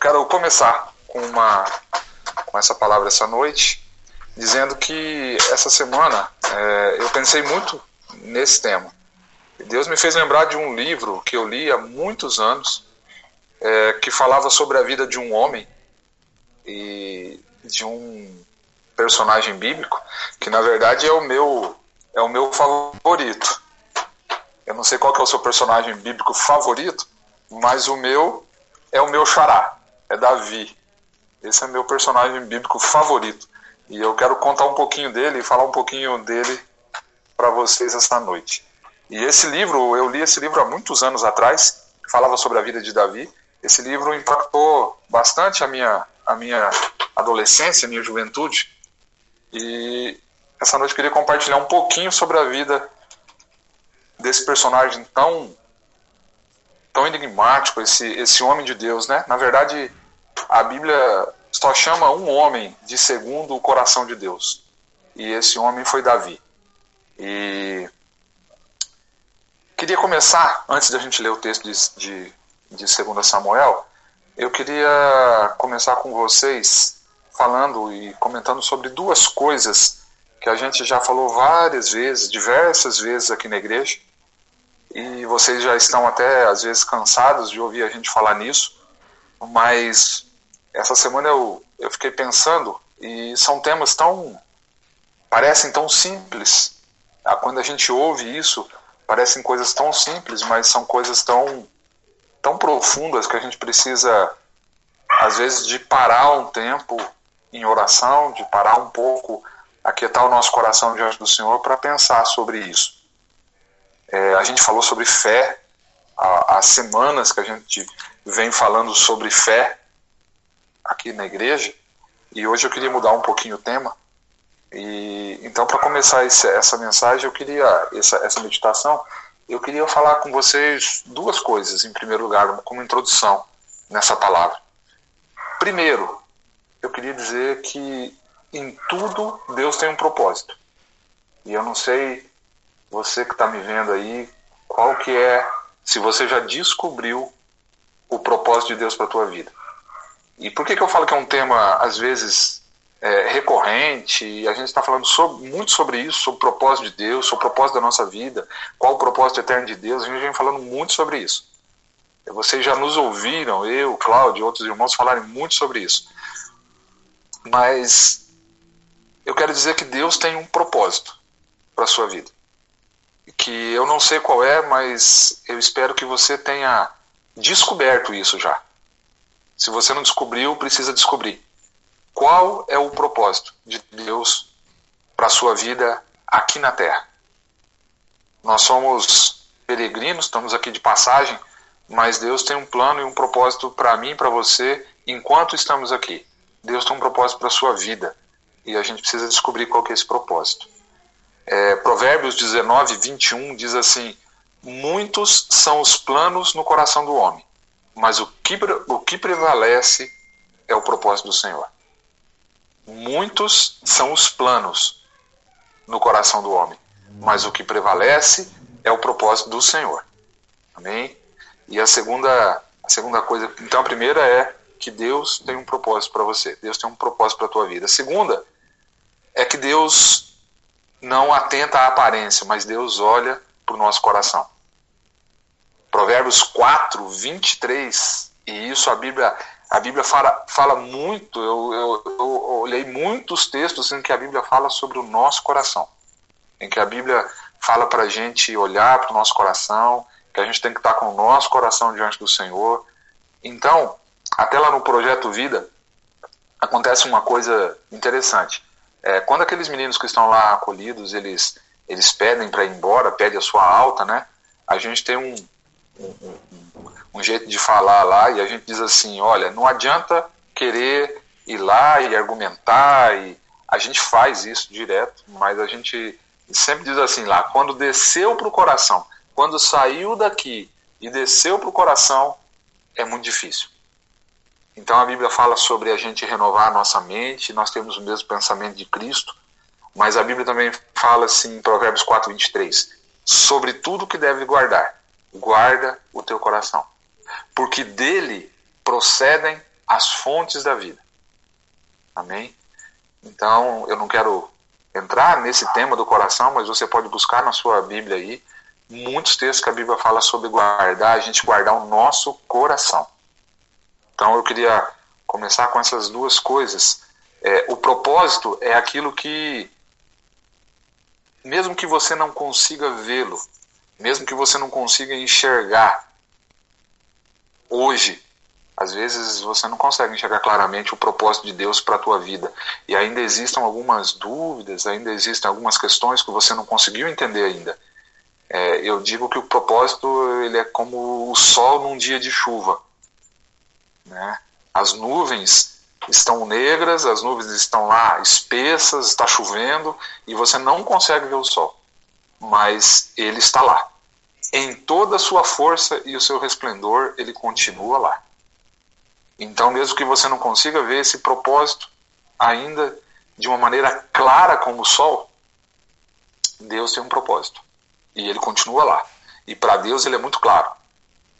quero começar com uma com essa palavra essa noite, dizendo que essa semana é, eu pensei muito nesse tema. Deus me fez lembrar de um livro que eu li há muitos anos, é, que falava sobre a vida de um homem e de um personagem bíblico, que na verdade é o meu é o meu favorito. Eu não sei qual é o seu personagem bíblico favorito, mas o meu é o meu xará, é Davi. Esse é meu personagem bíblico favorito. E eu quero contar um pouquinho dele e falar um pouquinho dele para vocês esta noite. E esse livro, eu li esse livro há muitos anos atrás, falava sobre a vida de Davi. Esse livro impactou bastante a minha, a minha adolescência, a minha juventude. E essa noite eu queria compartilhar um pouquinho sobre a vida desse personagem tão tão enigmático, esse, esse homem de Deus, né? Na verdade, a Bíblia só chama um homem de segundo o coração de Deus. E esse homem foi Davi. E queria começar, antes da gente ler o texto de, de, de 2 Samuel, eu queria começar com vocês falando e comentando sobre duas coisas que a gente já falou várias vezes, diversas vezes aqui na igreja, e vocês já estão até às vezes cansados de ouvir a gente falar nisso, mas essa semana eu, eu fiquei pensando e são temas tão. parecem tão simples. Ah, quando a gente ouve isso, parecem coisas tão simples, mas são coisas tão, tão profundas que a gente precisa, às vezes, de parar um tempo em oração, de parar um pouco, aquietar o nosso coração diante do Senhor para pensar sobre isso. É, a gente falou sobre fé, há, há semanas que a gente vem falando sobre fé aqui na igreja, e hoje eu queria mudar um pouquinho o tema. E então, para começar esse, essa mensagem, eu queria essa, essa meditação, eu queria falar com vocês duas coisas. Em primeiro lugar, como introdução nessa palavra. Primeiro, eu queria dizer que em tudo Deus tem um propósito. E eu não sei você que está me vendo aí, qual que é, se você já descobriu o propósito de Deus para a tua vida. E por que, que eu falo que é um tema, às vezes, é, recorrente, e a gente está falando sobre, muito sobre isso, sobre o propósito de Deus, sobre o propósito da nossa vida, qual o propósito eterno de Deus, a gente vem falando muito sobre isso. Vocês já nos ouviram, eu, Cláudio e outros irmãos falarem muito sobre isso. Mas eu quero dizer que Deus tem um propósito para a sua vida que eu não sei qual é, mas eu espero que você tenha descoberto isso já. Se você não descobriu, precisa descobrir. Qual é o propósito de Deus para a sua vida aqui na Terra? Nós somos peregrinos, estamos aqui de passagem, mas Deus tem um plano e um propósito para mim para você enquanto estamos aqui. Deus tem um propósito para a sua vida e a gente precisa descobrir qual é esse propósito. É, Provérbios 19, 21 diz assim: Muitos são os planos no coração do homem, mas o que, o que prevalece é o propósito do Senhor. Muitos são os planos no coração do homem, mas o que prevalece é o propósito do Senhor. Amém? E a segunda, a segunda coisa, então a primeira é que Deus tem um propósito para você. Deus tem um propósito para a tua vida. A segunda é que Deus não atenta à aparência, mas Deus olha para o nosso coração. Provérbios 4, 23, e isso a Bíblia, a Bíblia fala, fala muito, eu, eu, eu olhei muitos textos em que a Bíblia fala sobre o nosso coração, em que a Bíblia fala para a gente olhar para o nosso coração, que a gente tem que estar com o nosso coração diante do Senhor. Então, até lá no Projeto Vida, acontece uma coisa interessante. É, quando aqueles meninos que estão lá acolhidos, eles, eles pedem para ir embora, pedem a sua alta, né? A gente tem um, um, um, jeito de falar lá e a gente diz assim, olha, não adianta querer ir lá e argumentar e a gente faz isso direto, mas a gente sempre diz assim lá, quando desceu para o coração, quando saiu daqui e desceu para o coração, é muito difícil. Então a Bíblia fala sobre a gente renovar a nossa mente, nós temos o mesmo pensamento de Cristo, mas a Bíblia também fala assim em Provérbios 4, 23, sobre tudo que deve guardar, guarda o teu coração, porque dele procedem as fontes da vida. Amém? Então, eu não quero entrar nesse tema do coração, mas você pode buscar na sua Bíblia aí muitos textos que a Bíblia fala sobre guardar, a gente guardar o nosso coração. Então, eu queria começar com essas duas coisas. É, o propósito é aquilo que, mesmo que você não consiga vê-lo, mesmo que você não consiga enxergar hoje, às vezes você não consegue enxergar claramente o propósito de Deus para a tua vida. E ainda existem algumas dúvidas, ainda existem algumas questões que você não conseguiu entender ainda. É, eu digo que o propósito ele é como o sol num dia de chuva. Né? As nuvens estão negras, as nuvens estão lá espessas, está chovendo e você não consegue ver o sol. Mas ele está lá. Em toda a sua força e o seu resplendor, ele continua lá. Então, mesmo que você não consiga ver esse propósito ainda de uma maneira clara como o sol, Deus tem um propósito. E ele continua lá. E para Deus ele é muito claro.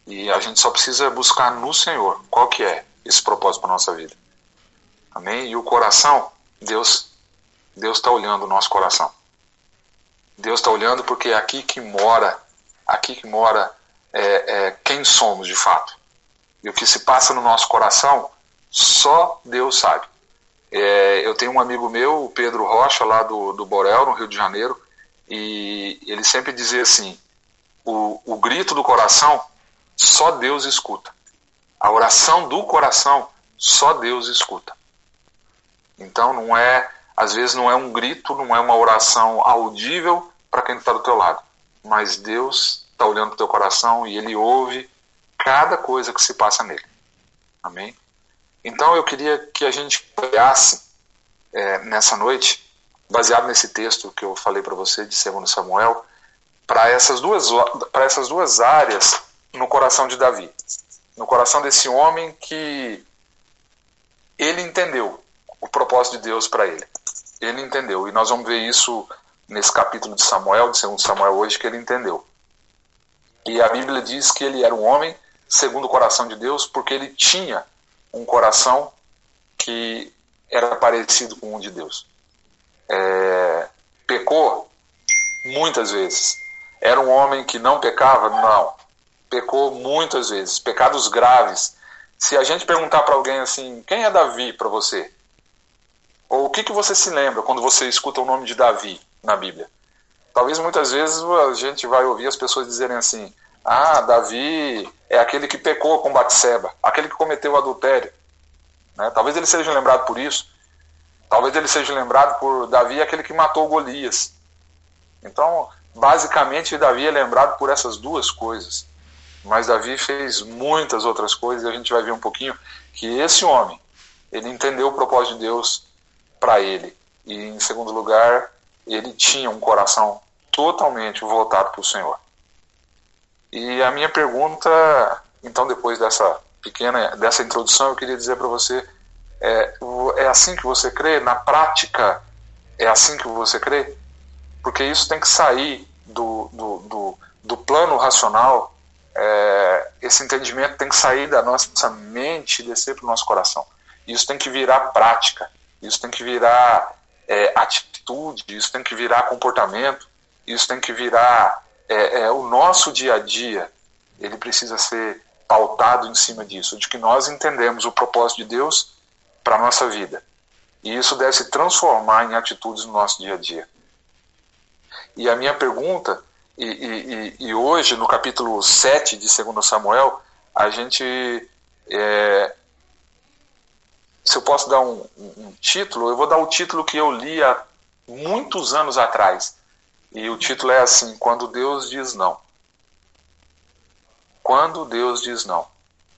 E a gente só precisa buscar no Senhor qual que é esse propósito para nossa vida. Amém? E o coração, Deus Deus está olhando o nosso coração. Deus está olhando porque é aqui que mora, aqui que mora é, é, quem somos de fato. E o que se passa no nosso coração, só Deus sabe. É, eu tenho um amigo meu, o Pedro Rocha, lá do, do Borel, no Rio de Janeiro, e ele sempre dizia assim: o, o grito do coração, só Deus escuta. A oração do coração, só Deus escuta. Então não é, às vezes não é um grito, não é uma oração audível para quem está do teu lado, mas Deus está olhando para o teu coração e Ele ouve cada coisa que se passa nele. Amém? Então eu queria que a gente olhasse é, nessa noite, baseado nesse texto que eu falei para você de 2 Samuel, para essas, duas, essas duas áreas no coração de Davi. No coração desse homem que ele entendeu o propósito de Deus para ele. Ele entendeu. E nós vamos ver isso nesse capítulo de Samuel, de 2 Samuel hoje, que ele entendeu. E a Bíblia diz que ele era um homem segundo o coração de Deus, porque ele tinha um coração que era parecido com o de Deus. É, pecou muitas vezes. Era um homem que não pecava? Não. Pecou muitas vezes. Pecados graves. Se a gente perguntar para alguém assim, quem é Davi para você? Ou o que, que você se lembra quando você escuta o nome de Davi na Bíblia? Talvez muitas vezes a gente vai ouvir as pessoas dizerem assim: ah, Davi é aquele que pecou com Batseba, aquele que cometeu adultério. Né? Talvez ele seja lembrado por isso. Talvez ele seja lembrado por Davi, aquele que matou Golias. Então, basicamente, Davi é lembrado por essas duas coisas. Mas Davi fez muitas outras coisas e a gente vai ver um pouquinho que esse homem, ele entendeu o propósito de Deus para ele. E, em segundo lugar, ele tinha um coração totalmente voltado para o Senhor. E a minha pergunta, então, depois dessa pequena, dessa introdução, eu queria dizer para você: é, é assim que você crê? Na prática, é assim que você crê? Porque isso tem que sair do, do, do, do plano racional, é, esse entendimento tem que sair da nossa mente e descer para o nosso coração. Isso tem que virar prática, isso tem que virar é, atitude, isso tem que virar comportamento, isso tem que virar é, é, o nosso dia a dia, ele precisa ser pautado em cima disso, de que nós entendemos o propósito de Deus para a nossa vida. E isso deve se transformar em atitudes no nosso dia a dia. E a minha pergunta, e, e, e hoje, no capítulo 7 de 2 Samuel, a gente. É, se eu posso dar um, um, título, eu vou dar o título que eu li há muitos anos atrás. E o título é assim: Quando Deus diz não. Quando Deus diz não.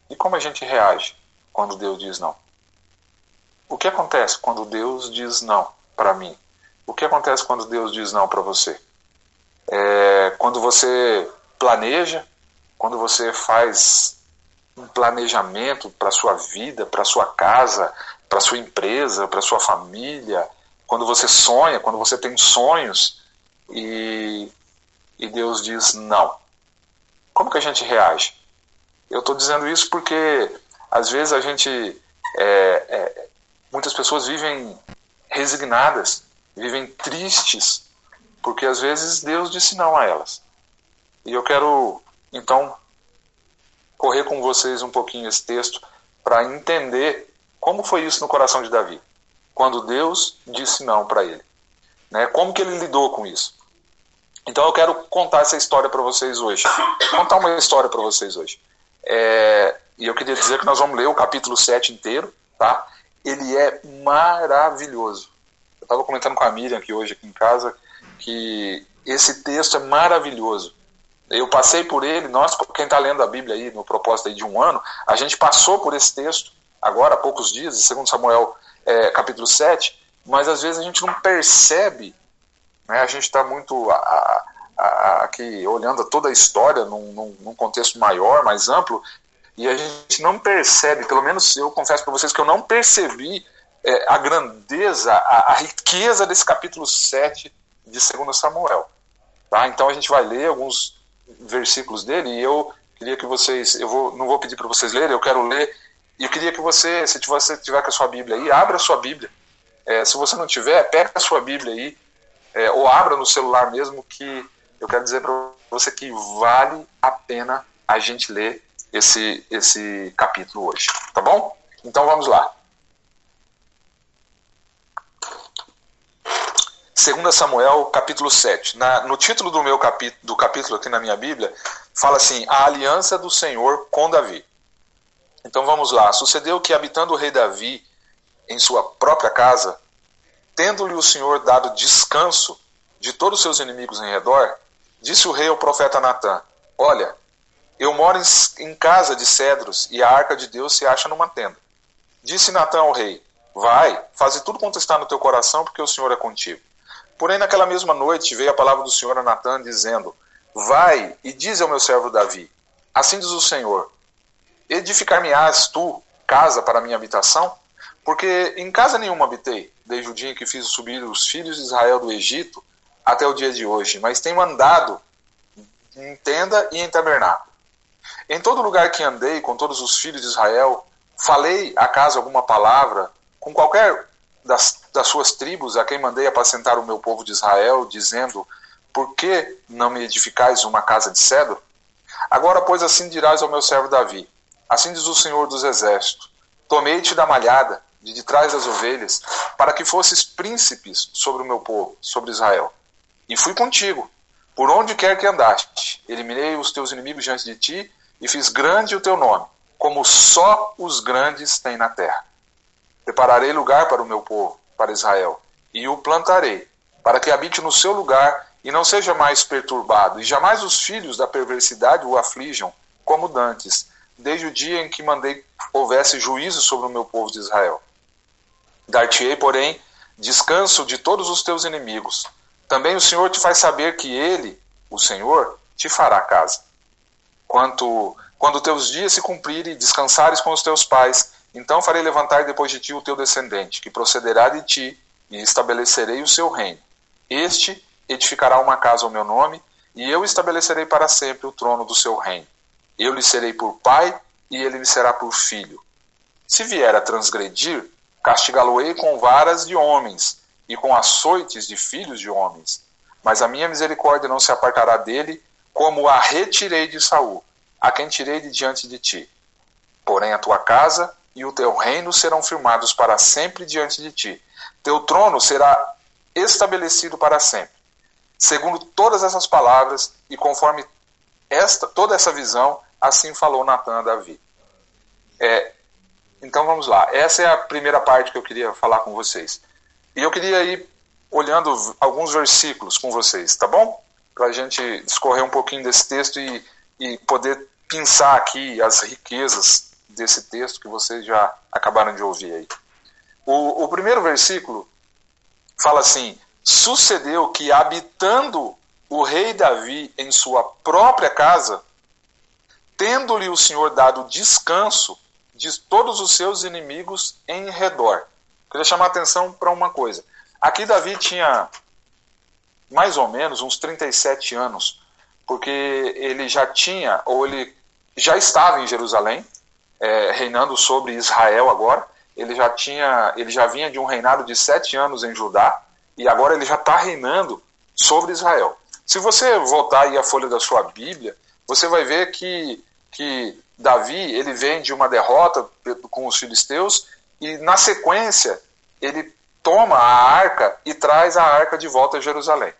E como a gente reage quando Deus diz não? O que acontece quando Deus diz não para mim? O que acontece quando Deus diz não para você? É, quando você planeja, quando você faz um planejamento para sua vida, para sua casa, para sua empresa, para sua família, quando você sonha, quando você tem sonhos e, e Deus diz não. Como que a gente reage? Eu estou dizendo isso porque às vezes a gente É, é, muitas pessoas vivem resignadas, vivem tristes, porque às vezes Deus disse não a elas. E eu quero, então, correr com vocês um pouquinho esse texto para entender como foi isso no coração de Davi, quando Deus disse não para ele. Né? Como que ele lidou com isso? Então eu quero contar essa história para vocês hoje. Contar uma história para vocês hoje. É, e eu queria dizer que nós vamos ler o capítulo 7 inteiro, tá? Ele é maravilhoso. Eu estava comentando com a Miriam aqui hoje aqui em casa que esse texto é maravilhoso. Eu passei por ele, nós, quem está lendo a Bíblia aí no propósito aí de um ano, a gente passou por esse texto agora há poucos dias, 2 Samuel é, capítulo 7, mas às vezes a gente não percebe, né? a gente está muito a, a, aqui olhando toda a história num, num, num, contexto maior, mais amplo, e a gente não percebe, pelo menos eu confesso para vocês que eu não percebi é, a grandeza, a, a, riqueza desse capítulo 7 de 2 Samuel. Tá? Então a gente vai ler alguns versículos dele e eu queria que vocês, eu vou, não vou pedir para vocês lerem, eu quero ler, e eu queria que você, se você tiver com a sua Bíblia aí, abra a sua Bíblia é, se você não tiver, pega a sua Bíblia aí, é, ou abra no celular mesmo, que eu quero dizer para você que vale a pena a gente ler esse, esse capítulo hoje, tá bom? Então vamos lá. 2 Samuel, capítulo 7. Na, no título do meu capítulo, do capítulo aqui na minha Bíblia, fala assim: A aliança do Senhor com Davi. Então vamos lá. Sucedeu que, habitando o rei Davi em sua própria casa, tendo-lhe o Senhor dado descanso de todos os seus inimigos em redor, disse o rei ao profeta Natã: Olha, eu moro em casa de cedros e a arca de Deus se acha numa tenda. Disse Natã ao rei: Vai, faze tudo quanto está no teu coração, porque o Senhor é contigo. Porém, naquela mesma noite veio a palavra do Senhor a Natã, dizendo: Vai e diz ao meu servo Davi: Assim diz o Senhor: Edificar-me-ás tu casa para minha habitação? Porque em casa nenhuma habitei, desde o dia em que fiz subir os filhos de Israel do Egito até o dia de hoje, mas tenho andado em tenda e em tabernáculo. Em todo lugar que andei com todos os filhos de Israel, falei acaso alguma palavra com qualquer das, das suas tribos a quem mandei apacentar o meu povo de Israel, dizendo: Por que não me edificais uma casa de cedro? Agora, pois, assim dirás ao meu servo Davi: Assim diz o Senhor dos Exércitos: Tomei-te da malhada de, de trás das ovelhas, para que fosses príncipes sobre o meu povo, sobre Israel. E fui contigo, por onde quer que andaste. Eliminei os teus inimigos diante de ti e fiz grande o teu nome, como só os grandes têm na terra. Prepararei lugar para o meu povo, para Israel, e o plantarei, para que habite no seu lugar e não seja mais perturbado, e jamais os filhos da perversidade o aflijam, como dantes, desde o dia em que mandei houvesse juízo sobre o meu povo de Israel. Dar-te-ei, porém, descanso de todos os teus inimigos. Também o Senhor te faz saber que Ele, o Senhor, te fará casa. Quanto, quando teus dias se cumprirem descansares com os teus pais, então farei levantar depois de ti o teu descendente, que procederá de ti, e estabelecerei o seu reino. Este edificará uma casa ao meu nome, e eu estabelecerei para sempre o trono do seu reino. Eu lhe serei por pai, e ele me será por filho. Se vier a transgredir, castigá-lo-ei com varas de homens e com açoites de filhos de homens. Mas a minha misericórdia não se apartará dele, como a retirei de Saul, a quem tirei de diante de ti. Porém a tua casa e o teu reino serão firmados para sempre diante de ti. Teu trono será estabelecido para sempre. Segundo todas essas palavras e conforme esta toda essa visão, assim falou Natan a Davi. É, então vamos lá. Essa é a primeira parte que eu queria falar com vocês. E eu queria ir olhando alguns versículos com vocês, tá bom? Para a gente discorrer um pouquinho desse texto e, e poder pensar aqui as riquezas desse texto que vocês já acabaram de ouvir aí. O, o primeiro versículo fala assim: Sucedeu que, habitando o rei Davi em sua própria casa, tendo-lhe o Senhor dado descanso de todos os seus inimigos em redor. Queria chamar a atenção para uma coisa. Aqui Davi tinha mais ou menos uns 37 anos, porque ele já tinha, ou ele já estava em Jerusalém, é, reinando sobre Israel agora, ele já tinha, ele já vinha de um reinado de sete anos em Judá e agora ele já está reinando sobre Israel. Se você voltar aí a folha da sua Bíblia, você vai ver que, que Davi ele vem de uma derrota com os filisteus e na sequência ele toma a arca e traz a arca de volta a Jerusalém.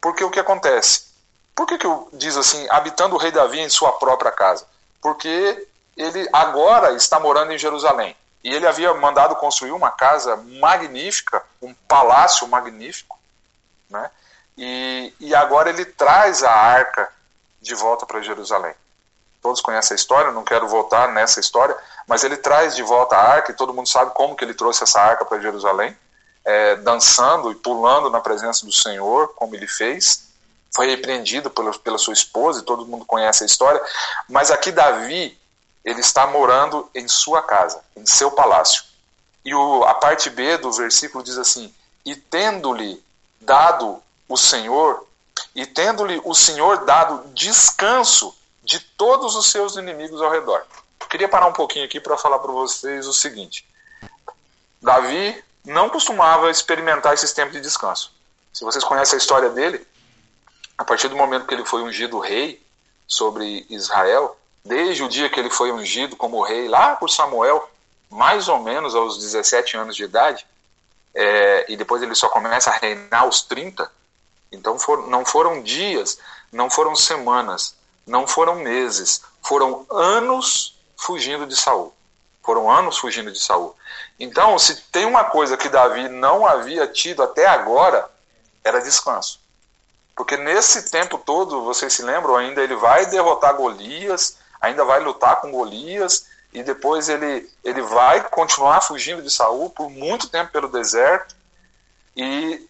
Porque o que acontece? Por que, que diz assim, habitando o rei Davi em sua própria casa? Porque ele agora está morando em Jerusalém. E ele havia mandado construir uma casa magnífica, um palácio magnífico, né? E, e agora ele traz a arca de volta para Jerusalém. Todos conhecem a história, não quero voltar nessa história, mas ele traz de volta a arca, e todo mundo sabe como que ele trouxe essa arca para Jerusalém, é, dançando e pulando na presença do Senhor, como ele fez. Foi repreendido pela, pela sua esposa, e todo mundo conhece a história. Mas aqui Davi, ele está morando em sua casa, em seu palácio. E o, a parte B do versículo diz assim: E tendo-lhe dado o Senhor, e tendo-lhe o Senhor dado descanso de todos os seus inimigos ao redor. Eu queria parar um pouquinho aqui para falar para vocês o seguinte: Davi não costumava experimentar esses tempos de descanso. Se vocês conhecem a história dele, a partir do momento que ele foi ungido rei sobre Israel, desde o dia que ele foi ungido como rei, lá por Samuel, mais ou menos aos 17 anos de idade, é, e depois ele só começa a reinar aos 30, então for, não foram dias, não foram semanas, não foram meses, foram anos fugindo de Saul. Foram anos fugindo de Saul. Então, se tem uma coisa que Davi não havia tido até agora, era descanso. Porque nesse tempo todo, vocês se lembram, ainda ele vai derrotar Golias, ainda vai lutar com Golias, e depois ele, ele vai continuar fugindo de Saul por muito tempo pelo deserto. E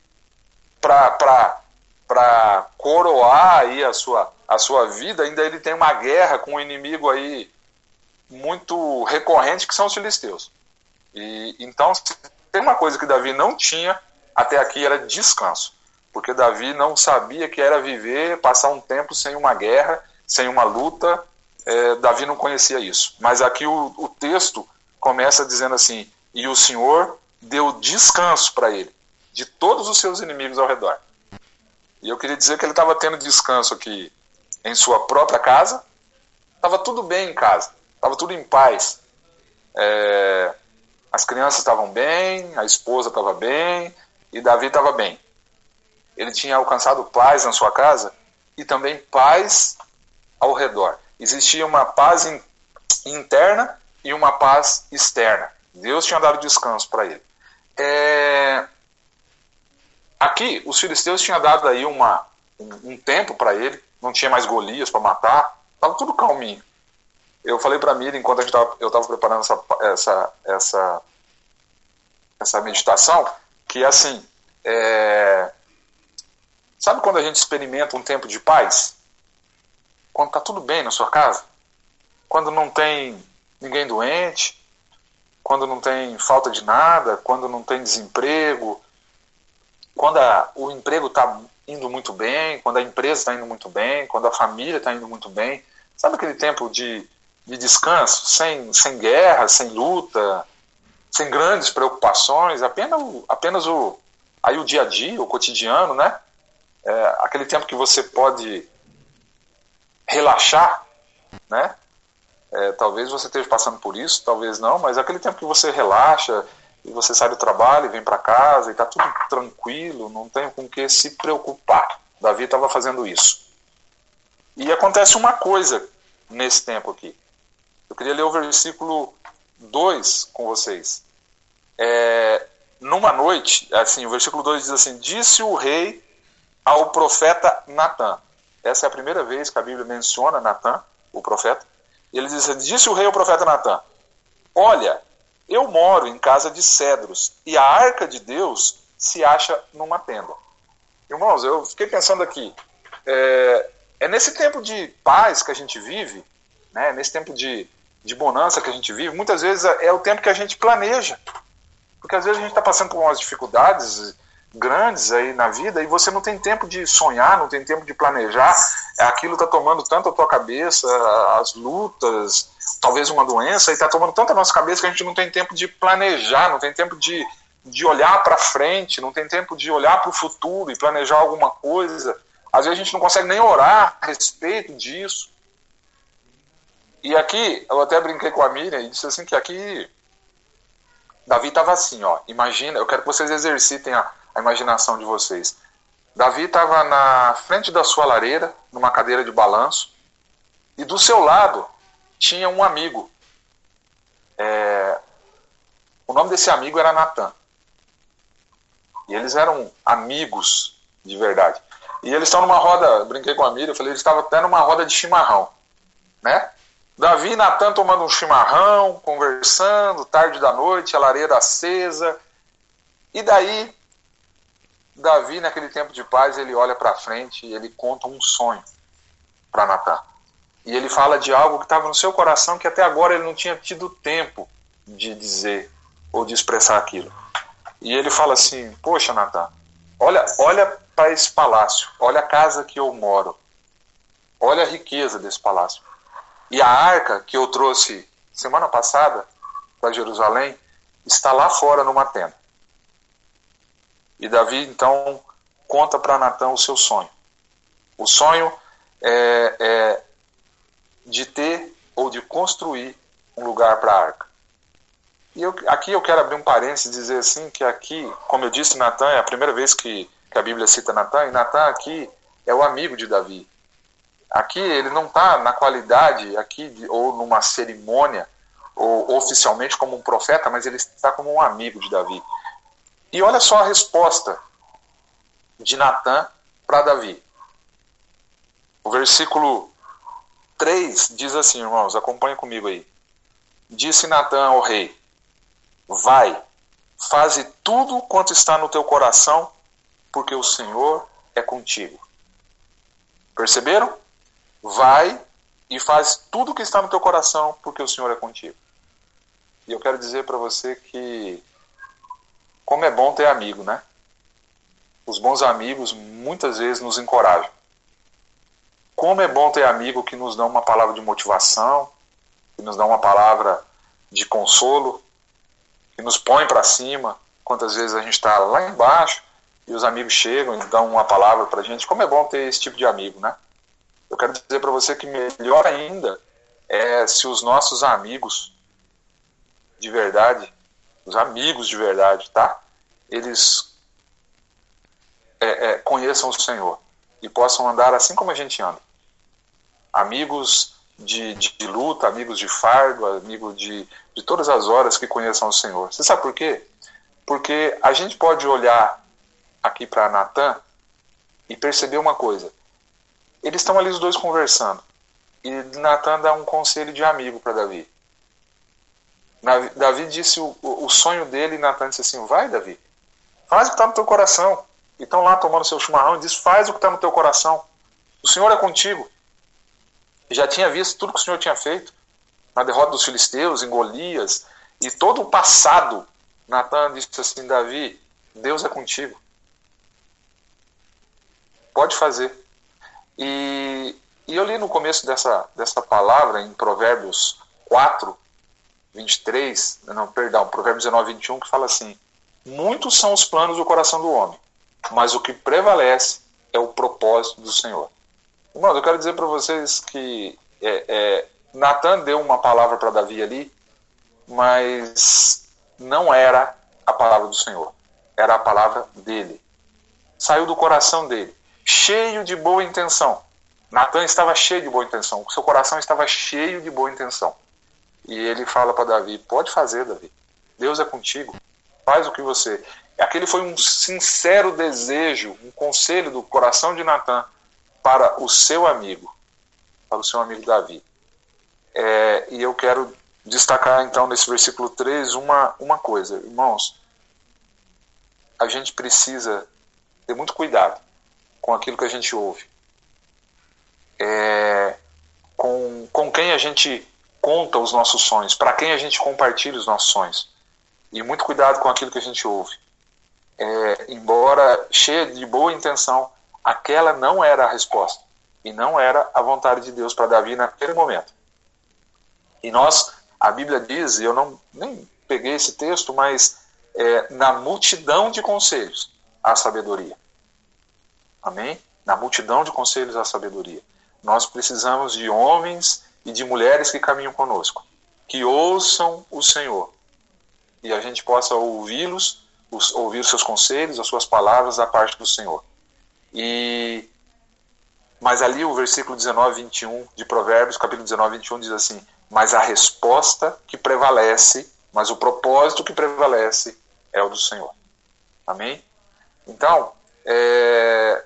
para coroar aí a sua, a sua vida, ainda ele tem uma guerra com um inimigo aí muito recorrente que são os filisteus. E então, tem uma coisa que Davi não tinha até aqui era descanso, porque Davi não sabia que era viver, passar um tempo sem uma guerra, sem uma luta. É, Davi não conhecia isso. Mas aqui o, o texto começa dizendo assim: e o Senhor deu descanso para ele de todos os seus inimigos ao redor. E eu queria dizer que ele estava tendo descanso aqui em sua própria casa, estava tudo bem em casa, estava tudo em paz. É, as crianças estavam bem, a esposa estava bem e Davi estava bem. Ele tinha alcançado paz na sua casa e também paz ao redor. Existia uma paz in, interna e uma paz externa. Deus tinha dado descanso para ele. É... Aqui, os filisteus tinham dado aí uma, um, um tempo para ele, não tinha mais Golias para matar, estava tudo calminho eu falei para Miriam, enquanto tava, eu estava preparando essa, essa, essa, essa meditação, que assim, é... sabe quando a gente experimenta um tempo de paz? Quando está tudo bem na sua casa? Quando não tem ninguém doente? Quando não tem falta de nada? Quando não tem desemprego? Quando a, o emprego está indo muito bem? Quando a empresa está indo muito bem? Quando a família está indo muito bem? Sabe aquele tempo de de descanso, sem, sem guerra, sem luta, sem grandes preocupações, apenas, apenas o, aí o dia a dia, o cotidiano, né? É, aquele tempo que você pode relaxar, né? É, talvez você esteja passando por isso, talvez não, mas aquele tempo que você relaxa e você sai do trabalho vem para casa e está tudo tranquilo, não tem com que se preocupar. Davi estava fazendo isso. E acontece uma coisa nesse tempo aqui. Eu queria ler o versículo 2 com vocês. É, numa noite, assim, o versículo 2 diz assim: Disse o rei ao profeta Natã. Essa é a primeira vez que a Bíblia menciona Natã, o profeta. E ele diz Disse o rei ao profeta Natã: Olha, eu moro em casa de cedros e a arca de Deus se acha numa tenda. Irmãos, eu fiquei pensando aqui. É, é nesse tempo de paz que a gente vive, né, nesse tempo de, de bonança que a gente vive, muitas vezes é o tempo que a gente planeja. Porque às vezes a gente está passando por umas dificuldades grandes aí na vida e você não tem tempo de sonhar, não tem tempo de planejar. Aquilo está tomando tanto a tua cabeça, as lutas, talvez uma doença, e está tomando tanta nossa cabeça que a gente não tem tempo de planejar, não tem tempo de, de olhar para frente, não tem tempo de olhar para o futuro e planejar alguma coisa. Às vezes a gente não consegue nem orar a respeito disso. E aqui, eu até brinquei com a Miriam e disse assim que aqui Davi estava assim, ó. Imagina, eu quero que vocês exercitem a, a imaginação de vocês. Davi estava na frente da sua lareira, numa cadeira de balanço, e do seu lado tinha um amigo. É, o nome desse amigo era Natan. E eles eram amigos de verdade. E eles estão numa roda, brinquei com a Miriam, eu falei, eles estavam até numa roda de chimarrão, né? Davi e Natan tomando um chimarrão, conversando, tarde da noite, a lareira acesa. E daí, Davi, naquele tempo de paz, ele olha para frente e ele conta um sonho para Natan. E ele fala de algo que estava no seu coração que até agora ele não tinha tido tempo de dizer ou de expressar aquilo. E ele fala assim: Poxa, Natan, olha, olha para esse palácio, olha a casa que eu moro, olha a riqueza desse palácio. E a arca que eu trouxe semana passada para Jerusalém está lá fora numa tenda. E Davi então conta para Natan o seu sonho. O sonho é, é de ter ou de construir um lugar para a arca. E eu, aqui eu quero abrir um parênteses e dizer assim que aqui, como eu disse, Natan é a primeira vez que, que a Bíblia cita Natan, e Natan aqui é o amigo de Davi. Aqui ele não está na qualidade aqui de, ou numa cerimônia ou oficialmente como um profeta, mas ele está como um amigo de Davi. E olha só a resposta de Natan para Davi. O versículo 3 diz assim, irmãos, acompanha comigo aí. Disse Natan ao rei: Vai, faze tudo quanto está no teu coração, porque o Senhor é contigo. Perceberam? Vai e faz tudo o que está no teu coração, porque o Senhor é contigo. E eu quero dizer para você que como é bom ter amigo, né? Os bons amigos muitas vezes nos encorajam. Como é bom ter amigo que nos dá uma palavra de motivação, que nos dá uma palavra de consolo, que nos põe para cima. Quantas vezes a gente está lá embaixo e os amigos chegam e dão uma palavra para a gente. Como é bom ter esse tipo de amigo, né? Eu quero dizer para você que melhor ainda é se os nossos amigos de verdade, os amigos de verdade, tá? Eles é, é, conheçam o Senhor e possam andar assim como a gente anda. Amigos de, de, de luta, amigos de fardo, amigos de, de todas as horas que conheçam o Senhor. Você sabe por quê? Porque a gente pode olhar aqui para Natan e perceber uma coisa. Eles estão ali os dois conversando. E Natan dá um conselho de amigo para Davi. Davi disse o, o sonho dele e Natan disse assim: Vai, Davi, faz o que está no teu coração. E estão lá tomando seu chimarrão e diz: Faz o que está no teu coração. O Senhor é contigo. Já tinha visto tudo que o Senhor tinha feito na derrota dos filisteus, em Golias, e todo o passado. Natan disse assim: Davi, Deus é contigo. Pode fazer. E, e eu li no começo dessa, dessa palavra, em Provérbios 4, 23, não, perdão, Provérbios 19, 21, que fala assim: Muitos são os planos do coração do homem, mas o que prevalece é o propósito do Senhor. Irmãos, eu quero dizer para vocês que é, é, Natan deu uma palavra para Davi ali, mas não era a palavra do Senhor, era a palavra dele. Saiu do coração dele cheio de boa intenção. Natan estava cheio de boa intenção, seu coração estava cheio de boa intenção. E ele fala para Davi: Pode fazer, Davi. Deus é contigo. Faz o que você. Aquele foi um sincero desejo, um conselho do coração de Natan para o seu amigo, para o seu amigo Davi. É, e eu quero destacar então nesse versículo 3 uma, uma coisa, irmãos. A gente precisa ter muito cuidado com aquilo que a gente ouve, é, com, com quem a gente conta os nossos sonhos, para quem a gente compartilha os nossos sonhos. E muito cuidado com aquilo que a gente ouve. É, embora cheia de boa intenção, aquela não era a resposta. E não era a vontade de Deus para Davi naquele momento. E nós, a Bíblia diz, e eu não nem peguei esse texto, mas é, na multidão de conselhos há sabedoria. Amém? Na multidão de conselhos há sabedoria. Nós precisamos de homens e de mulheres que caminham conosco, que ouçam o Senhor e a gente possa ouvi-los, ouvir os seus conselhos, as suas palavras da parte do Senhor. E mas ali o versículo 19, 21 de Provérbios, capítulo 19, 21 diz assim: Mas a resposta que prevalece, mas o propósito que prevalece é o do Senhor. Amém? Então, é...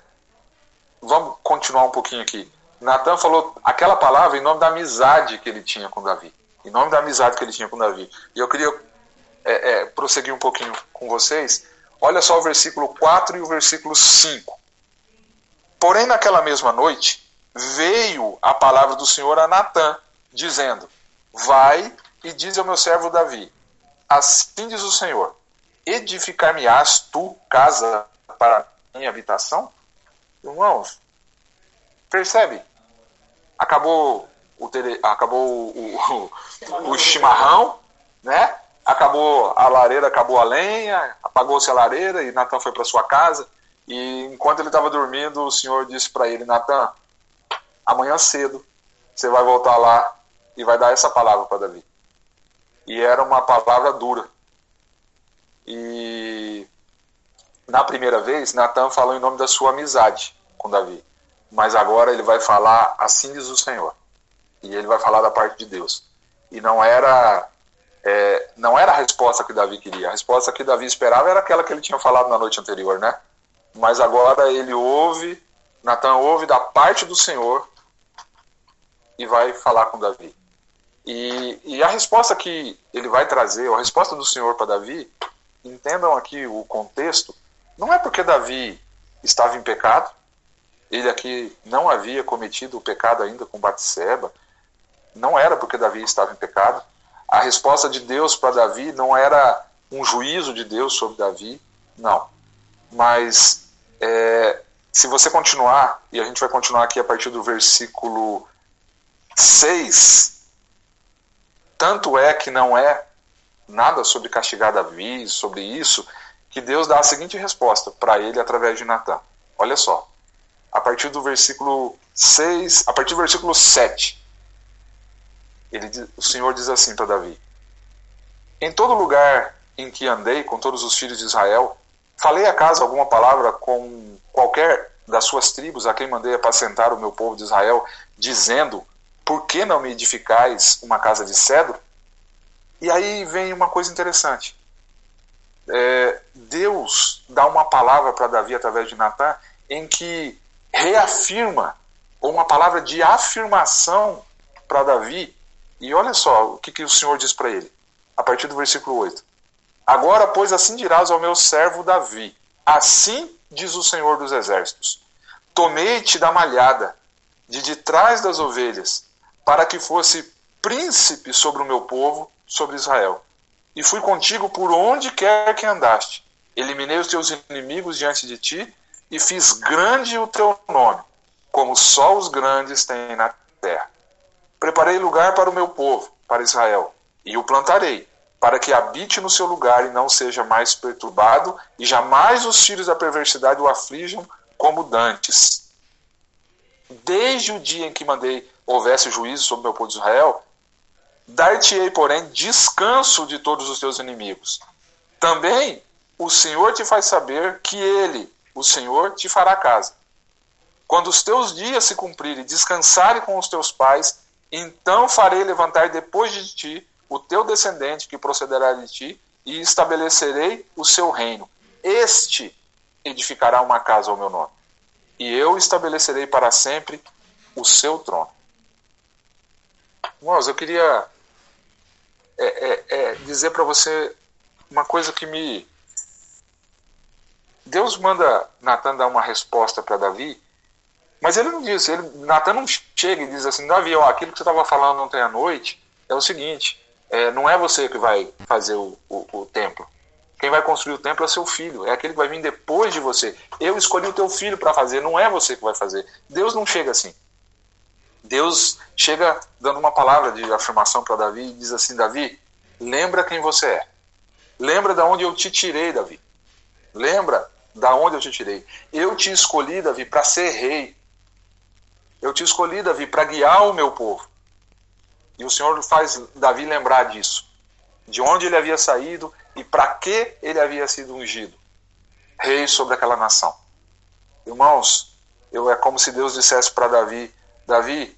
vamos continuar um pouquinho aqui. Natan falou aquela palavra em nome da amizade que ele tinha com Davi. Em nome da amizade que ele tinha com Davi. E eu queria é, é, prosseguir um pouquinho com vocês. Olha só o versículo 4 e o versículo 5. Porém, naquela mesma noite, veio a palavra do Senhor a Natã, dizendo: Vai e diz ao meu servo Davi: Assim diz o Senhor: Edificar-me-ás tu casa para minha habitação? Irmãos, percebe? Acabou o, tele, acabou o, o, o chimarrão, né? Acabou a lareira, acabou a lenha, apagou-se a lareira e Natan foi para sua casa. E enquanto ele estava dormindo, o Senhor disse para ele: Natan, amanhã cedo você vai voltar lá e vai dar essa palavra para Davi. E era uma palavra dura. E na primeira vez, Natan falou em nome da sua amizade com Davi. Mas agora ele vai falar assim diz o Senhor. E ele vai falar da parte de Deus. E não era é, não era a resposta que Davi queria. A resposta que Davi esperava era aquela que ele tinha falado na noite anterior, né? Mas agora ele ouve, Natan ouve da parte do Senhor e vai falar com Davi. E, e a resposta que ele vai trazer, a resposta do Senhor para Davi, entendam aqui o contexto, não é porque Davi estava em pecado, ele aqui não havia cometido o pecado ainda com Batseba, não era porque Davi estava em pecado. A resposta de Deus para Davi não era um juízo de Deus sobre Davi, não. Mas é, se você continuar, e a gente vai continuar aqui a partir do versículo 6, tanto é que não é nada sobre castigar Davi, sobre isso, que Deus dá a seguinte resposta para ele através de Natan. Olha só. A partir do versículo 6, a partir do versículo 7, ele, o Senhor diz assim para Davi: Em todo lugar em que andei com todos os filhos de Israel, falei acaso alguma palavra com qualquer das suas tribos a quem mandei apacentar o meu povo de Israel, dizendo: Por que não me edificais uma casa de cedro? E aí vem uma coisa interessante. É, Deus dá uma palavra para Davi através de Natan em que reafirma, ou uma palavra de afirmação para Davi. E olha só o que, que o Senhor diz para ele, a partir do versículo 8. Agora, pois, assim dirás ao meu servo Davi: Assim diz o Senhor dos Exércitos: Tomei-te da malhada, de de trás das ovelhas, para que fosse príncipe sobre o meu povo sobre Israel. E fui contigo por onde quer que andaste. Eliminei os teus inimigos diante de ti e fiz grande o teu nome, como só os grandes têm na terra. Preparei lugar para o meu povo, para Israel, e o plantarei, para que habite no seu lugar e não seja mais perturbado, e jamais os filhos da perversidade o aflijam como dantes. Desde o dia em que mandei houvesse juízo sobre o meu povo de Israel, Dar-te-ei, porém, descanso de todos os teus inimigos. Também o Senhor te faz saber que Ele, o Senhor, te fará casa. Quando os teus dias se cumprirem, descansarem com os teus pais, então farei levantar depois de ti o teu descendente que procederá de ti, e estabelecerei o seu reino. Este edificará uma casa ao meu nome, e eu estabelecerei para sempre o seu trono. Irmãos, eu queria é, é, é dizer para você uma coisa que me. Deus manda Natan dar uma resposta para Davi, mas ele não diz, ele, Natan não chega e diz assim, Davi, ó, aquilo que você estava falando ontem à noite é o seguinte, é, não é você que vai fazer o, o, o templo. Quem vai construir o templo é seu filho, é aquele que vai vir depois de você. Eu escolhi o teu filho para fazer, não é você que vai fazer. Deus não chega assim. Deus chega dando uma palavra de afirmação para Davi e diz assim: Davi, lembra quem você é. Lembra da onde eu te tirei, Davi. Lembra da onde eu te tirei. Eu te escolhi, Davi, para ser rei. Eu te escolhi, Davi, para guiar o meu povo. E o Senhor faz Davi lembrar disso. De onde ele havia saído e para que ele havia sido ungido. Rei sobre aquela nação. Irmãos, eu, é como se Deus dissesse para Davi: Davi,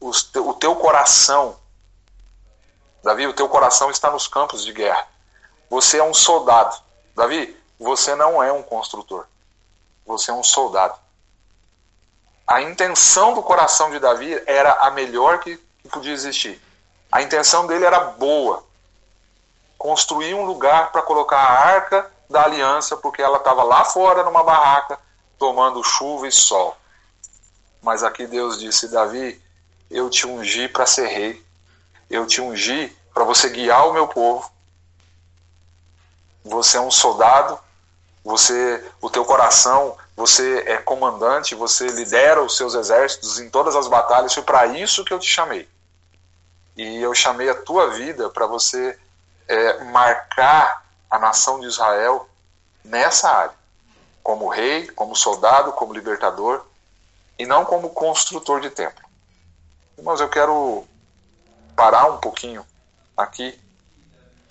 o teu coração, Davi, o teu coração está nos campos de guerra. Você é um soldado. Davi, você não é um construtor. Você é um soldado. A intenção do coração de Davi era a melhor que podia existir. A intenção dele era boa. Construir um lugar para colocar a arca da aliança, porque ela estava lá fora numa barraca, tomando chuva e sol. Mas aqui Deus disse: Davi, eu te ungi para ser rei. Eu te ungi para você guiar o meu povo. Você é um soldado, você, o teu coração, você é comandante, você lidera os seus exércitos em todas as batalhas. Foi para isso que eu te chamei. E eu chamei a tua vida para você é, marcar a nação de Israel nessa área, como rei, como soldado, como libertador, e não como construtor de templo. Mas eu quero parar um pouquinho aqui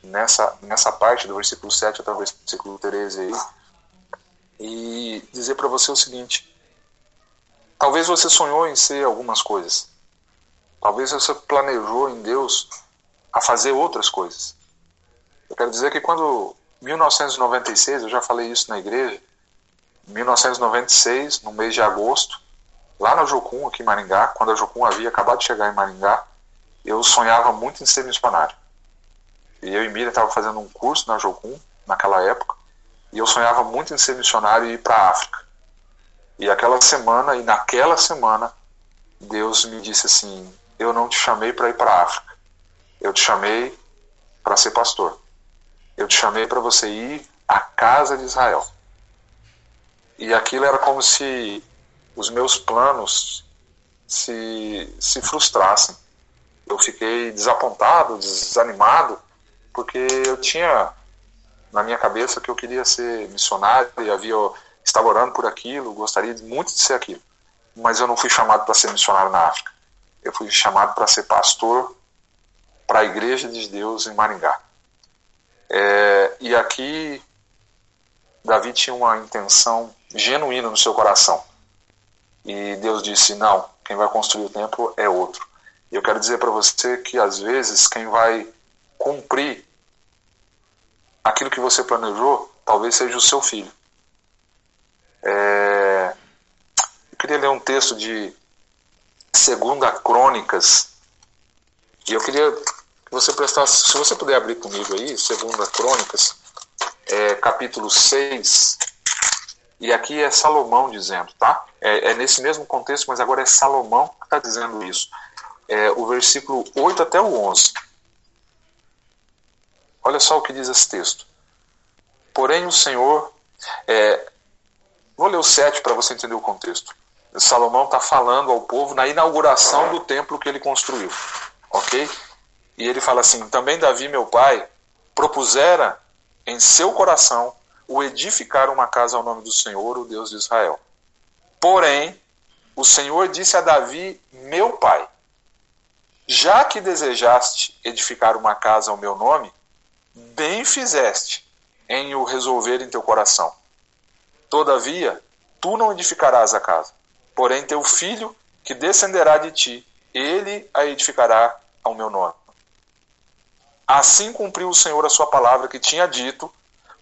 nessa, nessa parte do versículo 7 até o versículo 13 aí, e dizer para você o seguinte: talvez você sonhou em ser algumas coisas, talvez você planejou em Deus a fazer outras coisas. Eu quero dizer que quando 1996, eu já falei isso na igreja, 1996, no mês de agosto, lá na Jocum, aqui em Maringá, quando a Jocum havia acabado de chegar em Maringá, eu sonhava muito em ser missionário. Eu e Miriam estava fazendo um curso na Jocum, naquela época, e eu sonhava muito em ser missionário e ir para a África. E aquela semana, e naquela semana, Deus me disse assim: Eu não te chamei para ir para a África. Eu te chamei para ser pastor. Eu te chamei para você ir à casa de Israel. E aquilo era como se os meus planos se, se frustrassem. Eu fiquei desapontado, desanimado, porque eu tinha na minha cabeça que eu queria ser missionário e havia estava orando por aquilo, gostaria muito de ser aquilo. Mas eu não fui chamado para ser missionário na África. Eu fui chamado para ser pastor para a Igreja de Deus em Maringá. É, e aqui Davi tinha uma intenção genuína no seu coração. E Deus disse: Não, quem vai construir o templo é outro. E eu quero dizer para você que às vezes quem vai cumprir aquilo que você planejou talvez seja o seu filho. É... Eu queria ler um texto de Segunda Crônicas e eu queria que você prestasse, se você puder abrir comigo aí, Segunda Crônicas, é, capítulo 6, e aqui é Salomão dizendo, tá? É, é nesse mesmo contexto, mas agora é Salomão que está dizendo isso. É, o versículo 8 até o 11. Olha só o que diz esse texto. Porém, o Senhor. É, vou ler o 7 para você entender o contexto. Salomão está falando ao povo na inauguração do templo que ele construiu. Ok? E ele fala assim: Também Davi, meu pai, propusera em seu coração o edificar uma casa ao nome do Senhor, o Deus de Israel. Porém, o Senhor disse a Davi, meu pai: Já que desejaste edificar uma casa ao meu nome, bem fizeste em o resolver em teu coração. Todavia, tu não edificarás a casa, porém teu filho, que descenderá de ti, ele a edificará ao meu nome. Assim cumpriu o Senhor a sua palavra que tinha dito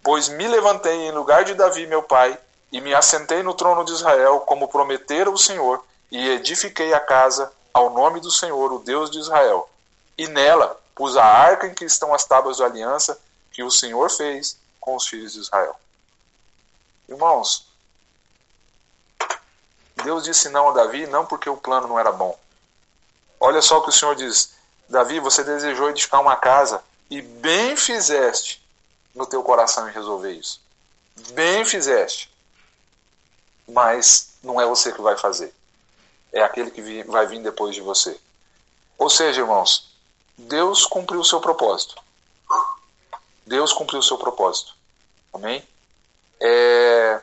Pois me levantei em lugar de Davi, meu pai, e me assentei no trono de Israel, como prometera o Senhor, e edifiquei a casa ao nome do Senhor, o Deus de Israel. E nela pus a arca em que estão as tábuas da aliança que o Senhor fez com os filhos de Israel. Irmãos, Deus disse não a Davi, não porque o plano não era bom. Olha só o que o Senhor diz: Davi, você desejou edificar uma casa e bem fizeste no teu coração em resolver isso. Bem fizeste. Mas não é você que vai fazer. é aquele que vai vir depois de você. Ou seja, irmãos, Deus cumpriu o seu propósito. Deus cumpriu o seu propósito. Amém? É,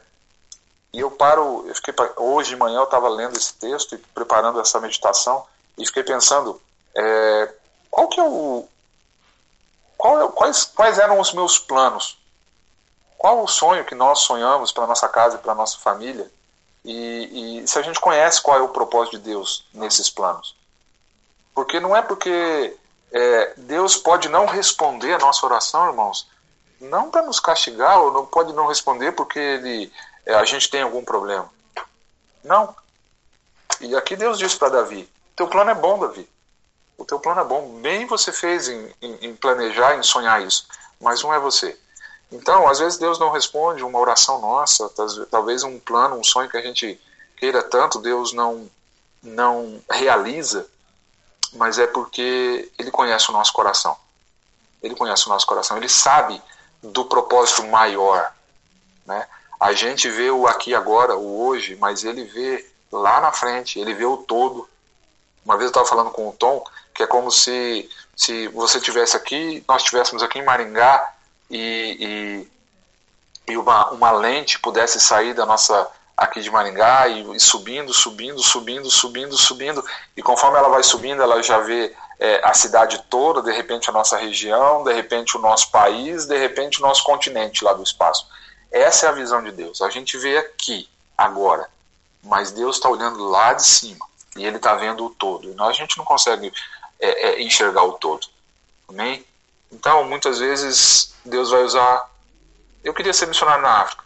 e eu paro, eu fiquei, hoje de manhã eu estava lendo esse texto e preparando essa meditação e fiquei pensando é, qual que é o qual é, quais, quais eram os meus planos qual o sonho que nós sonhamos para nossa casa e para nossa família e, e, se a gente conhece qual é o propósito de Deus nesses planos porque não é porque é, Deus pode não responder a nossa oração irmãos não para nos castigar ou não pode não responder porque ele é, a gente tem algum problema. Não. E aqui Deus diz para Davi: teu plano é bom, Davi. O teu plano é bom. Bem você fez em, em, em planejar, em sonhar isso, mas não é você. Então, às vezes Deus não responde uma oração nossa, talvez um plano, um sonho que a gente queira tanto, Deus não não realiza, mas é porque Ele conhece o nosso coração. Ele conhece o nosso coração. Ele sabe do propósito maior, né? A gente vê o aqui agora, o hoje, mas ele vê lá na frente, ele vê o todo. Uma vez eu estava falando com o Tom que é como se, se você tivesse aqui, nós estivéssemos aqui em Maringá e, e, e, uma, uma lente pudesse sair da nossa aqui de Maringá e, e, subindo, subindo, subindo, subindo, subindo e conforme ela vai subindo, ela já vê é, a cidade toda, de repente a nossa região, de repente o nosso país, de repente o nosso continente lá do espaço. Essa é a visão de Deus. A gente vê aqui, agora, mas Deus está olhando lá de cima e Ele está vendo o todo. E nós, a gente não consegue é, é, enxergar o todo. Amém? Então, muitas vezes, Deus vai usar. Eu queria ser missionário na África.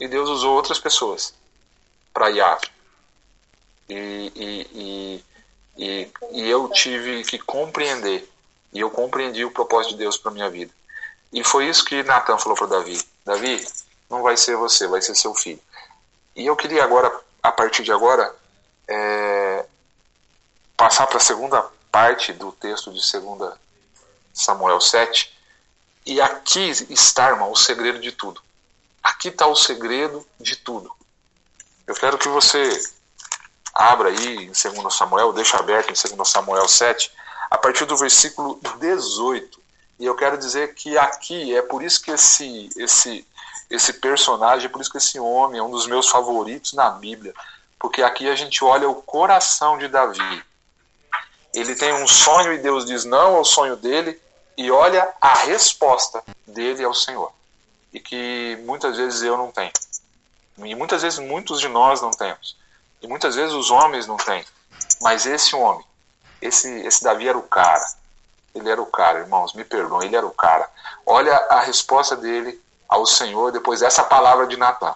E Deus usou outras pessoas para África. E, e, e, e, e eu tive que compreender. E eu compreendi o propósito de Deus para minha vida. E foi isso que Natan falou para Davi. Davi, não vai ser você, vai ser seu filho. E eu queria agora, a partir de agora, é, passar para a segunda parte do texto de 2 Samuel 7. E aqui está, irmão, o segredo de tudo. Aqui está o segredo de tudo. Eu quero que você abra aí em 2 Samuel, deixa aberto em 2 Samuel 7, a partir do versículo 18. E eu quero dizer que aqui é por isso que esse, esse, esse personagem, por isso que esse homem é um dos meus favoritos na Bíblia, porque aqui a gente olha o coração de Davi. Ele tem um sonho e Deus diz não ao sonho dele e olha a resposta dele ao Senhor. E que muitas vezes eu não tenho. E muitas vezes muitos de nós não temos. E muitas vezes os homens não têm. Mas esse homem, esse, esse Davi era o cara. Ele era o cara, irmãos, me perdoem, ele era o cara. Olha a resposta dele ao Senhor depois dessa palavra de Natan.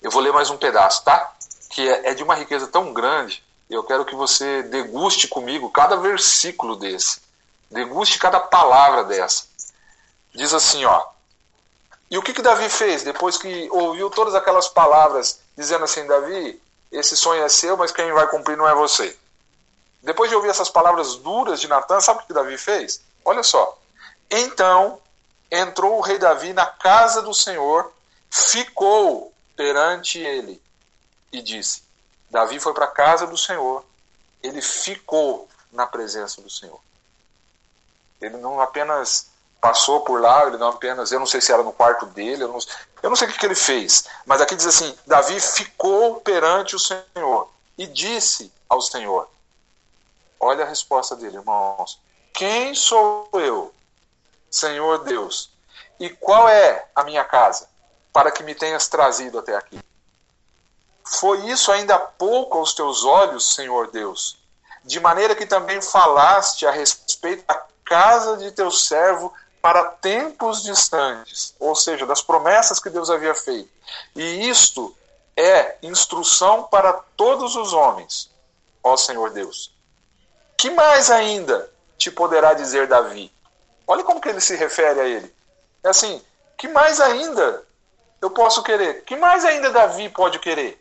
Eu vou ler mais um pedaço, tá? Que é, é de uma riqueza tão grande. Eu quero que você deguste comigo cada versículo desse. Deguste cada palavra dessa. Diz assim, ó. E o que, que Davi fez depois que ouviu todas aquelas palavras dizendo assim, Davi, esse sonho é seu, mas quem vai cumprir não é você. Depois de ouvir essas palavras duras de Natan, sabe o que Davi fez? Olha só. Então entrou o rei Davi na casa do Senhor, ficou perante ele e disse: Davi foi para a casa do Senhor, ele ficou na presença do Senhor. Ele não apenas passou por lá, ele não apenas, eu não sei se era no quarto dele, eu não, eu não sei o que, que ele fez, mas aqui diz assim: Davi ficou perante o Senhor e disse ao Senhor: Olha a resposta dele, irmãos. Quem sou eu Senhor Deus, e qual é a minha casa, para que me tenhas trazido até aqui? Foi isso ainda pouco aos teus olhos, Senhor Deus, de maneira que também falaste a respeito da casa de teu servo para tempos distantes, ou seja, das promessas que Deus havia feito. E isto é instrução para todos os homens, ó Senhor Deus. Que mais ainda te poderá dizer Davi? Olha como que ele se refere a ele. É assim, que mais ainda eu posso querer? Que mais ainda Davi pode querer?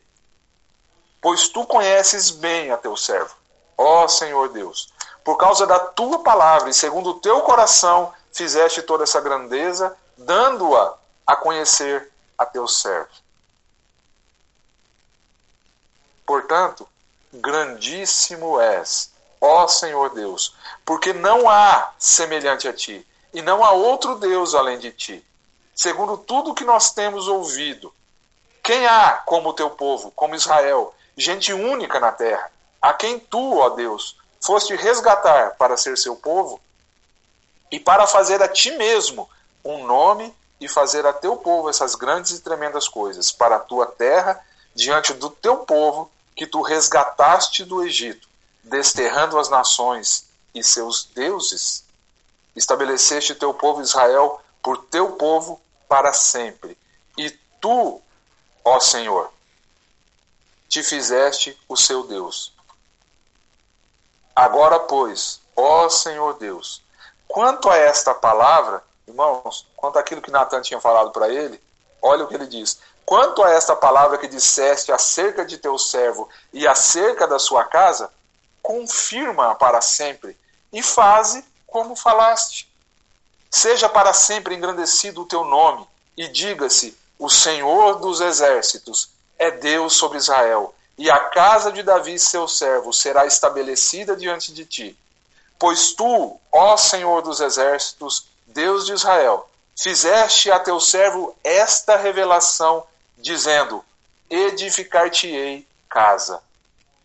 Pois tu conheces bem a teu servo, ó Senhor Deus. Por causa da tua palavra e segundo o teu coração fizeste toda essa grandeza, dando-a a conhecer a teu servo. Portanto, grandíssimo és, ó Senhor Deus, porque não há semelhante a ti, e não há outro Deus além de ti. Segundo tudo que nós temos ouvido, quem há como o teu povo, como Israel, gente única na terra, a quem tu, ó Deus, foste resgatar para ser seu povo e para fazer a ti mesmo um nome e fazer a teu povo essas grandes e tremendas coisas para a tua terra diante do teu povo que tu resgataste do Egito, desterrando as nações e seus deuses, estabeleceste teu povo Israel por teu povo para sempre. E tu, ó Senhor, te fizeste o seu Deus. Agora, pois, ó Senhor Deus, quanto a esta palavra, irmãos, quanto àquilo que Natan tinha falado para ele, olha o que ele diz. Quanto a esta palavra que disseste acerca de teu servo e acerca da sua casa, confirma para sempre e faze como falaste. Seja para sempre engrandecido o teu nome e diga-se: o Senhor dos exércitos é Deus sobre Israel, e a casa de Davi, seu servo, será estabelecida diante de ti. Pois tu, ó Senhor dos exércitos, Deus de Israel, fizeste a teu servo esta revelação dizendo: Edificar-te-ei casa.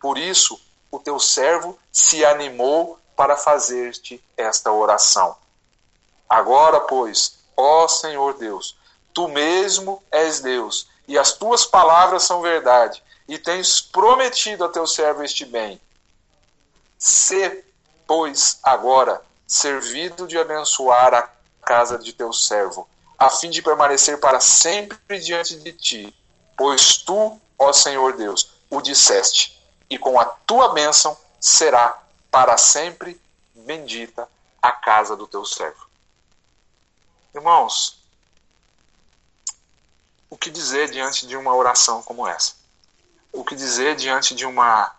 Por isso, o teu servo se animou para fazer-te esta oração. Agora, pois, ó Senhor Deus, tu mesmo és Deus, e as tuas palavras são verdade, e tens prometido a teu servo este bem. Se, pois, agora servido de abençoar a casa de teu servo, a fim de permanecer para sempre diante de ti, pois tu, ó Senhor Deus, o disseste, e com a tua bênção será para sempre bendita a casa do teu servo. Irmãos, o que dizer diante de uma oração como essa? O que dizer diante de uma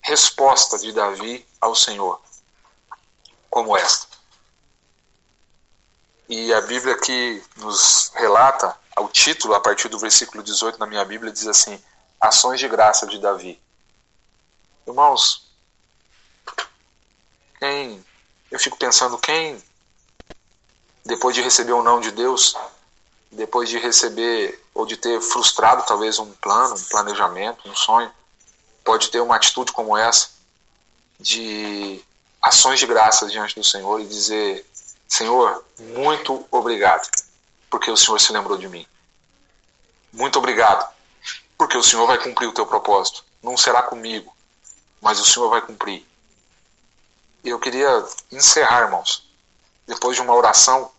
resposta de Davi ao Senhor como esta? E a Bíblia que nos relata, o título, a partir do versículo 18 na minha Bíblia, diz assim: Ações de graça de Davi. Irmãos, quem. Eu fico pensando, quem, depois de receber o não de Deus, depois de receber ou de ter frustrado talvez um plano, um planejamento, um sonho, pode ter uma atitude como essa, de ações de graças diante do Senhor e dizer: Senhor, muito obrigado, porque o Senhor se lembrou de mim. Muito obrigado, porque o Senhor vai cumprir o teu propósito. Não será comigo, mas o Senhor vai cumprir. E eu queria encerrar, irmãos, depois de uma oração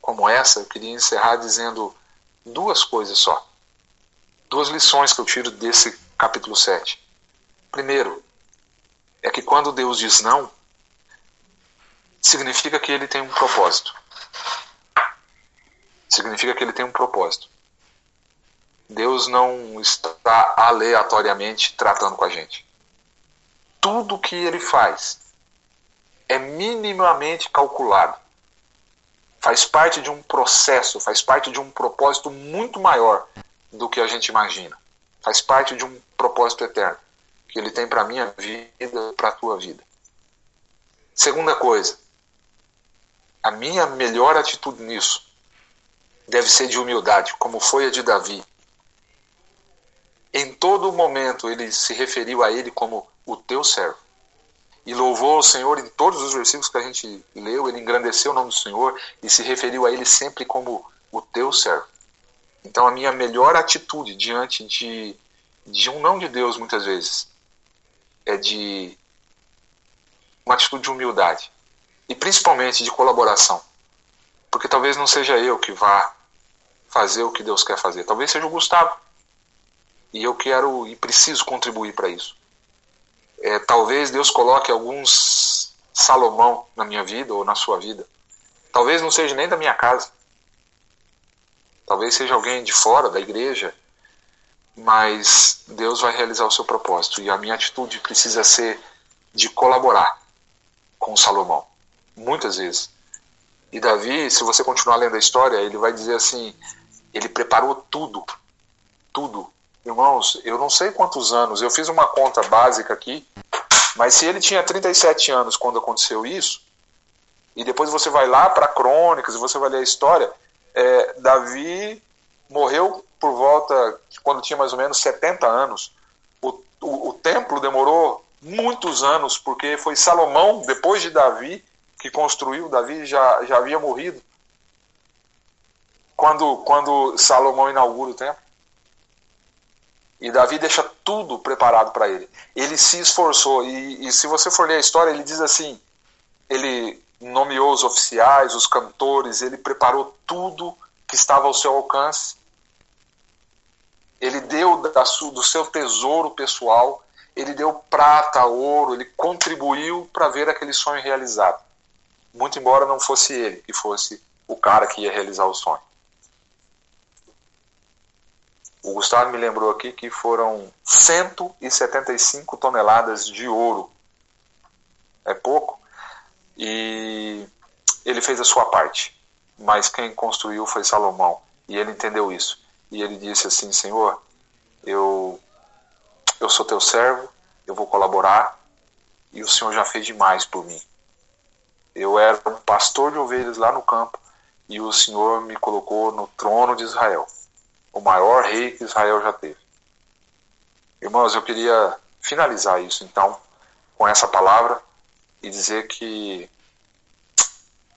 como essa, eu queria encerrar dizendo duas coisas só. Duas lições que eu tiro desse capítulo 7. Primeiro, é que quando Deus diz não, significa que ele tem um propósito. Significa que ele tem um propósito. Deus não está aleatoriamente tratando com a gente. Tudo que ele faz é minimamente calculado. Faz parte de um processo, faz parte de um propósito muito maior do que a gente imagina. Faz parte de um propósito eterno que ele tem para a minha vida, para a tua vida. Segunda coisa, a minha melhor atitude nisso deve ser de humildade, como foi a de Davi. Em todo momento ele se referiu a ele como o teu servo. E louvou o Senhor em todos os versículos que a gente leu, ele engrandeceu o nome do Senhor e se referiu a ele sempre como o teu servo. Então a minha melhor atitude diante de, de um não de Deus, muitas vezes, é de uma atitude de humildade e principalmente de colaboração. Porque talvez não seja eu que vá fazer o que Deus quer fazer, talvez seja o Gustavo. E eu quero e preciso contribuir para isso. É, talvez Deus coloque alguns Salomão na minha vida ou na sua vida. Talvez não seja nem da minha casa. Talvez seja alguém de fora da igreja. Mas Deus vai realizar o seu propósito. E a minha atitude precisa ser de colaborar com Salomão muitas vezes. E Davi, se você continuar lendo a história, ele vai dizer assim: ele preparou tudo, tudo Irmãos, eu não sei quantos anos, eu fiz uma conta básica aqui, mas se ele tinha 37 anos quando aconteceu isso, e depois você vai lá para Crônicas e você vai ler a história, é, Davi morreu por volta, quando tinha mais ou menos 70 anos. O, o, o templo demorou muitos anos, porque foi Salomão, depois de Davi, que construiu, Davi já, já havia morrido. Quando, quando Salomão inaugura o templo. E Davi deixa tudo preparado para ele. Ele se esforçou. E, e se você for ler a história, ele diz assim: ele nomeou os oficiais, os cantores, ele preparou tudo que estava ao seu alcance. Ele deu da, do seu tesouro pessoal, ele deu prata, ouro, ele contribuiu para ver aquele sonho realizado. Muito embora não fosse ele que fosse o cara que ia realizar o sonho. O Gustavo me lembrou aqui que foram 175 toneladas de ouro. É pouco. E ele fez a sua parte. Mas quem construiu foi Salomão. E ele entendeu isso. E ele disse assim: Senhor, eu, eu sou teu servo, eu vou colaborar. E o Senhor já fez demais por mim. Eu era um pastor de ovelhas lá no campo. E o Senhor me colocou no trono de Israel o maior rei que Israel já teve. Irmãos, eu queria finalizar isso então com essa palavra e dizer que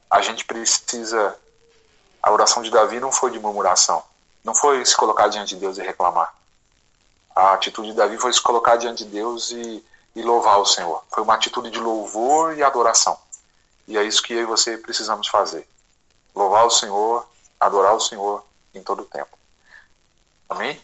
a gente precisa. A oração de Davi não foi de murmuração, não foi se colocar diante de Deus e reclamar. A atitude de Davi foi se colocar diante de Deus e, e louvar o Senhor. Foi uma atitude de louvor e adoração. E é isso que eu e você precisamos fazer: louvar o Senhor, adorar o Senhor em todo o tempo. Amém?